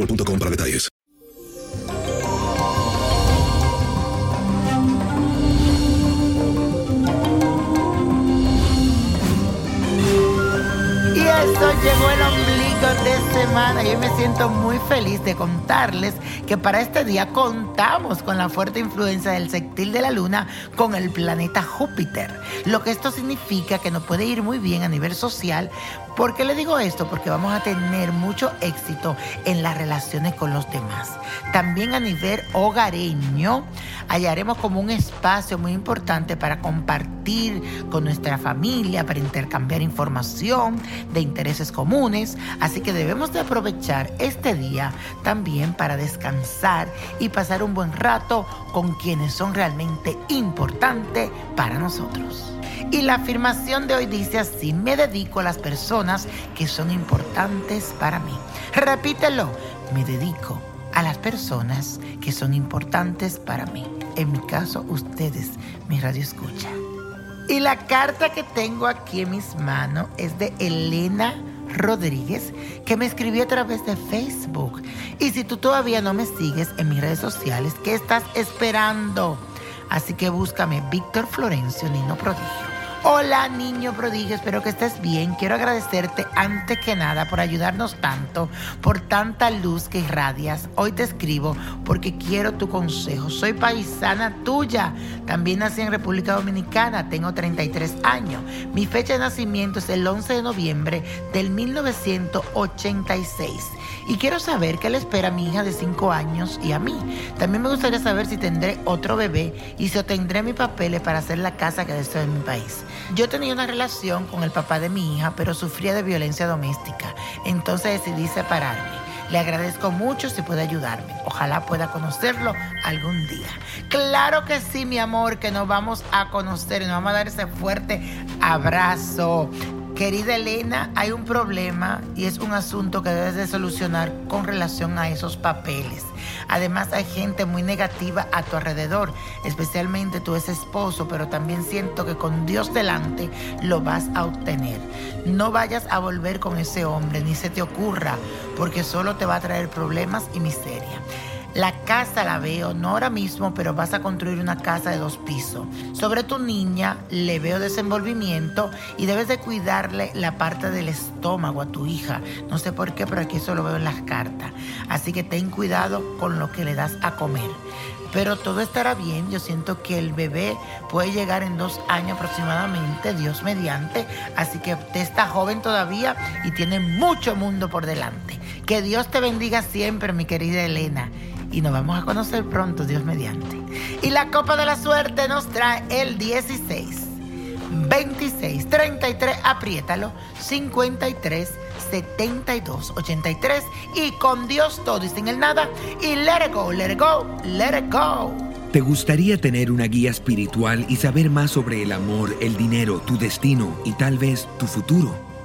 boostmobile.com para detalles. Y eso llegó el ombligo de semana. Yo me siento muy feliz de contarles que para este día contamos con la fuerte influencia del sextil de la luna con el planeta Júpiter. Lo que esto significa que nos puede ir muy bien a nivel social. ¿Por qué le digo esto? Porque vamos a tener mucho éxito en las relaciones con los demás. También a nivel hogareño hallaremos como un espacio muy importante para compartir con nuestra familia, para intercambiar información de intereses comunes. Que debemos de aprovechar este día también para descansar y pasar un buen rato con quienes son realmente importantes para nosotros. Y la afirmación de hoy dice así, me dedico a las personas que son importantes para mí. Repítelo, me dedico a las personas que son importantes para mí. En mi caso, ustedes, mi radio escucha. Y la carta que tengo aquí en mis manos es de Elena Rodríguez, que me escribió a través de Facebook. Y si tú todavía no me sigues en mis redes sociales, ¿qué estás esperando? Así que búscame Víctor Florencio, Nino Prodigio. Hola niño prodigio, espero que estés bien. Quiero agradecerte antes que nada por ayudarnos tanto, por tanta luz que irradias. Hoy te escribo porque quiero tu consejo. Soy paisana tuya. También nací en República Dominicana, tengo 33 años. Mi fecha de nacimiento es el 11 de noviembre del 1986. Y quiero saber qué le espera a mi hija de 5 años y a mí. También me gustaría saber si tendré otro bebé y si obtendré mis papeles para hacer la casa que deseo en mi país. Yo tenía una relación con el papá de mi hija, pero sufría de violencia doméstica. Entonces decidí separarme. Le agradezco mucho si puede ayudarme. Ojalá pueda conocerlo algún día. Claro que sí, mi amor, que nos vamos a conocer y nos vamos a dar ese fuerte abrazo. Querida Elena, hay un problema y es un asunto que debes de solucionar con relación a esos papeles. Además hay gente muy negativa a tu alrededor, especialmente tu ex esposo, pero también siento que con Dios delante lo vas a obtener. No vayas a volver con ese hombre, ni se te ocurra, porque solo te va a traer problemas y miseria. La casa la veo, no ahora mismo, pero vas a construir una casa de dos pisos. Sobre tu niña le veo desenvolvimiento y debes de cuidarle la parte del estómago a tu hija. No sé por qué, pero aquí eso lo veo en las cartas. Así que ten cuidado con lo que le das a comer. Pero todo estará bien. Yo siento que el bebé puede llegar en dos años aproximadamente, Dios mediante. Así que usted está joven todavía y tiene mucho mundo por delante. Que Dios te bendiga siempre, mi querida Elena. Y nos vamos a conocer pronto, Dios mediante. Y la copa de la suerte nos trae el 16, 26, 33, apriétalo, 53, 72, 83. Y con Dios todo y sin el nada. Y let it go, let it go, let it go. ¿Te gustaría tener una guía espiritual y saber más sobre el amor, el dinero, tu destino y tal vez tu futuro?